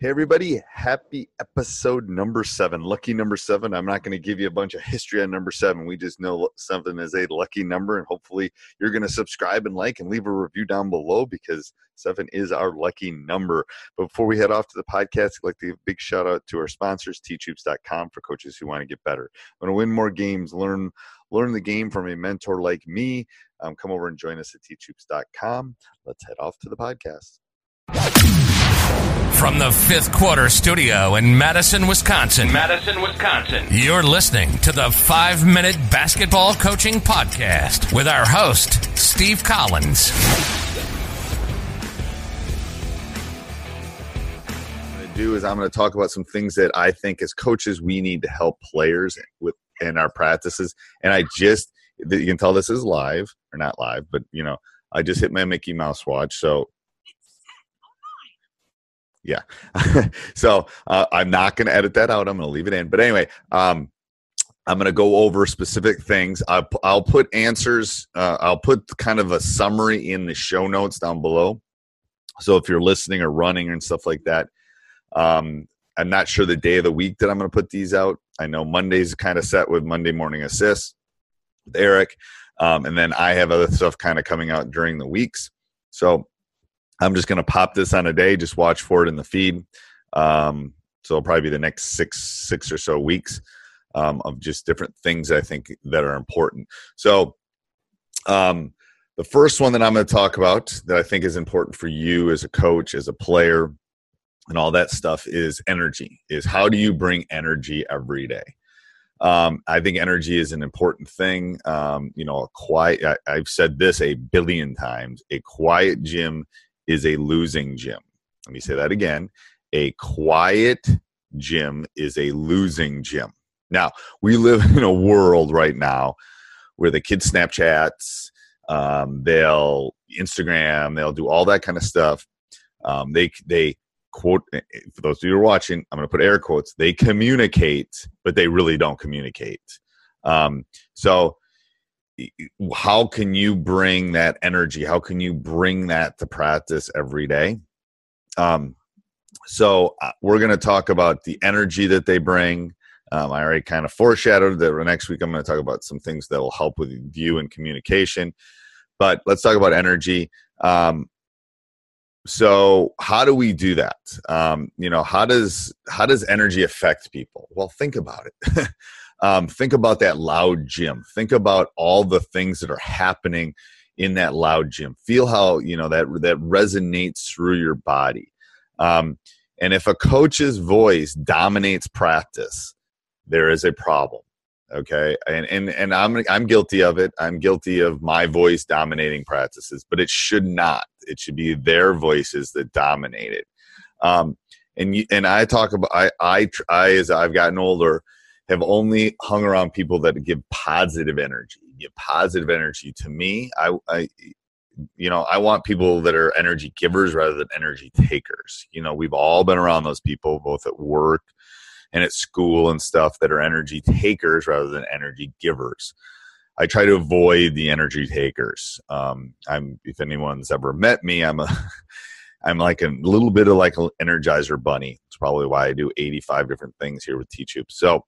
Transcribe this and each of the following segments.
Hey, everybody. Happy episode number seven. Lucky number seven. I'm not going to give you a bunch of history on number seven. We just know something is a lucky number, and hopefully you're going to subscribe and like and leave a review down below because seven is our lucky number. But before we head off to the podcast, I'd like to give a big shout out to our sponsors, teachhoops.com, for coaches who want to get better. Want to win more games, learn learn the game from a mentor like me. Um, come over and join us at teachhoops.com. Let's head off to the podcast. From the fifth quarter studio in Madison, Wisconsin. Madison, Wisconsin. You're listening to the five minute basketball coaching podcast with our host, Steve Collins. I'm going to do is I'm going to talk about some things that I think as coaches we need to help players with in our practices. And I just you can tell this is live or not live, but you know I just hit my Mickey Mouse watch, so yeah. so uh, I'm not going to edit that out. I'm going to leave it in. But anyway, um, I'm going to go over specific things. I'll, I'll put answers. Uh, I'll put kind of a summary in the show notes down below. So if you're listening or running and stuff like that, um, I'm not sure the day of the week that I'm going to put these out. I know Monday's kind of set with Monday morning assists with Eric, um, and then I have other stuff kind of coming out during the weeks. So I'm just going to pop this on a day. Just watch for it in the feed. Um, so it'll probably be the next six six or so weeks um, of just different things I think that are important. So um, the first one that I'm going to talk about that I think is important for you as a coach, as a player, and all that stuff is energy. Is how do you bring energy every day? Um, I think energy is an important thing. Um, you know, a quiet. I, I've said this a billion times. A quiet gym is a losing gym. Let me say that again. A quiet gym is a losing gym. Now, we live in a world right now where the kids Snapchats, um, they'll Instagram, they'll do all that kind of stuff. Um, they they quote eh, eh, for those of you who are watching, I'm going to put air quotes. They communicate, but they really don't communicate. Um, so how can you bring that energy? How can you bring that to practice every day? Um, so uh, we're going to talk about the energy that they bring. Um, i already kind of foreshadowed that next week i'm going to talk about some things that will help with view and communication but let's talk about energy. Um, so how do we do that? Um, you know how does how does energy affect people? Well think about it um, think about that loud gym. Think about all the things that are happening in that loud gym. Feel how you know that that resonates through your body. Um, and if a coach's voice dominates practice there is a problem okay? And and and i'm i'm guilty of it. I'm guilty of my voice dominating practices but it should not. It should be their voices that dominate it. Um, and you, and i talk about i i i as i've gotten older have only hung around people that give positive energy give positive energy to me i i you know, I want people that are energy givers rather than energy takers. You know, we've all been around those people, both at work and at school and stuff, that are energy takers rather than energy givers. I try to avoid the energy takers. Um, I'm, if anyone's ever met me, I'm a, I'm like a little bit of like an energizer bunny. It's probably why I do 85 different things here with Teach So,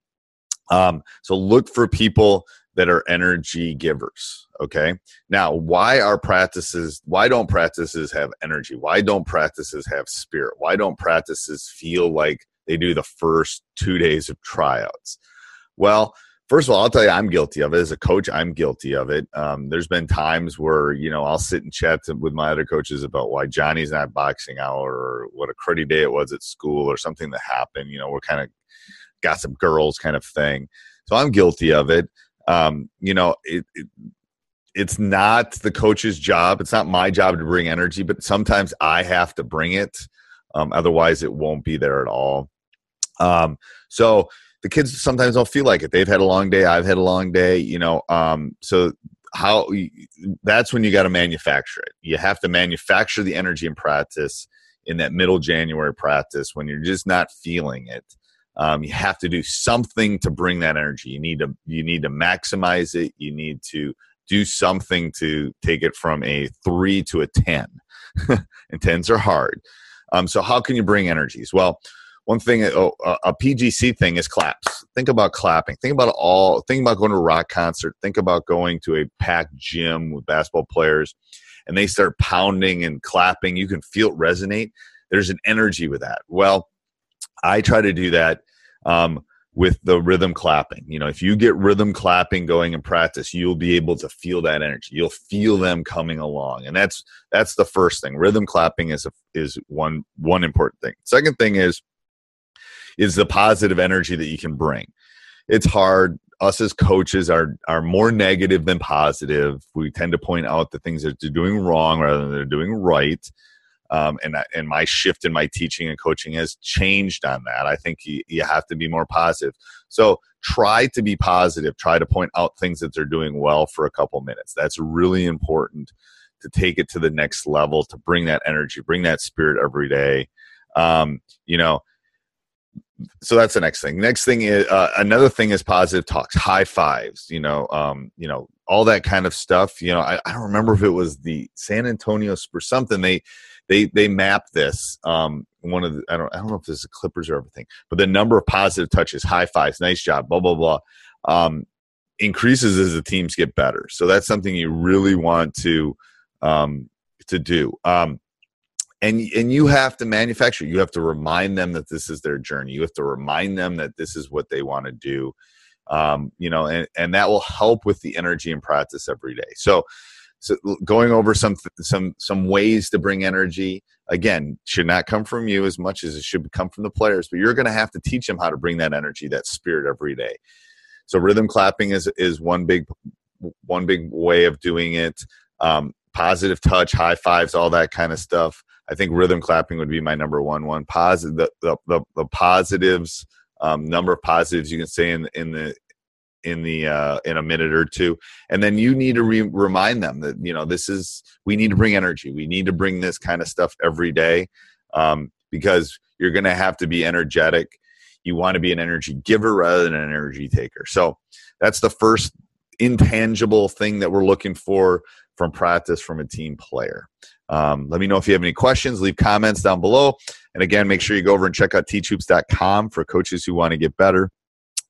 um, so look for people that are energy givers. Okay. Now, why are practices, why don't practices have energy? Why don't practices have spirit? Why don't practices feel like they do the first two days of tryouts? Well, first of all, I'll tell you, I'm guilty of it. As a coach, I'm guilty of it. Um, there's been times where, you know, I'll sit and chat with my other coaches about why Johnny's not boxing out or what a cruddy day it was at school or something that happened. You know, we're kind of some girls kind of thing. So I'm guilty of it um, you know, it, it, it's not the coach's job. It's not my job to bring energy, but sometimes I have to bring it. Um, otherwise, it won't be there at all. Um, so the kids sometimes don't feel like it. They've had a long day. I've had a long day. You know, um, so how that's when you got to manufacture it. You have to manufacture the energy in practice in that middle January practice when you're just not feeling it um, you have to do something to bring that energy. You need to you need to maximize it. You need to do something to take it from a three to a 10 and 10s are hard. Um, so how can you bring energies? Well one thing oh, a pgc thing is claps. Think about clapping. Think about all think about going to a rock concert. Think about going to a packed gym with basketball players and they start pounding and clapping. You can feel it resonate. There's an energy with that. Well I try to do that um, with the rhythm clapping. You know, if you get rhythm clapping going in practice, you'll be able to feel that energy. You'll feel them coming along, and that's that's the first thing. Rhythm clapping is a, is one one important thing. Second thing is is the positive energy that you can bring. It's hard. Us as coaches are are more negative than positive. We tend to point out the things that they're doing wrong rather than they're doing right um, and and my shift in my teaching and coaching has changed on that. I think you, you have to be more positive. So try to be positive. Try to point out things that they're doing well for a couple minutes. That's really important to take it to the next level. To bring that energy, bring that spirit every day. Um, you know. So that's the next thing. Next thing is uh, another thing is positive talks, high fives. You know, um, you know all that kind of stuff. You know, I, I don't remember if it was the San Antonio Spurs something. They they they map this. Um, one of the I don't I don't know if this is Clippers or everything, but the number of positive touches, high fives, nice job, blah blah blah, um, increases as the teams get better. So that's something you really want to um, to do. Um, and and you have to manufacture. You have to remind them that this is their journey. You have to remind them that this is what they want to do. Um, you know, and and that will help with the energy and practice every day. So so going over some some some ways to bring energy again should not come from you as much as it should come from the players but you're going to have to teach them how to bring that energy that spirit every day. So rhythm clapping is is one big one big way of doing it. Um, positive touch high fives all that kind of stuff. I think rhythm clapping would be my number one one. Positive the, the, the, the positives um, number of positives you can say in in the in the uh, in a minute or two. And then you need to re- remind them that you know this is we need to bring energy. We need to bring this kind of stuff every day um, because you're going to have to be energetic. You want to be an energy giver rather than an energy taker. So that's the first intangible thing that we're looking for from practice from a team player. Um, let me know if you have any questions. Leave comments down below. And again make sure you go over and check out teachhoops.com for coaches who want to get better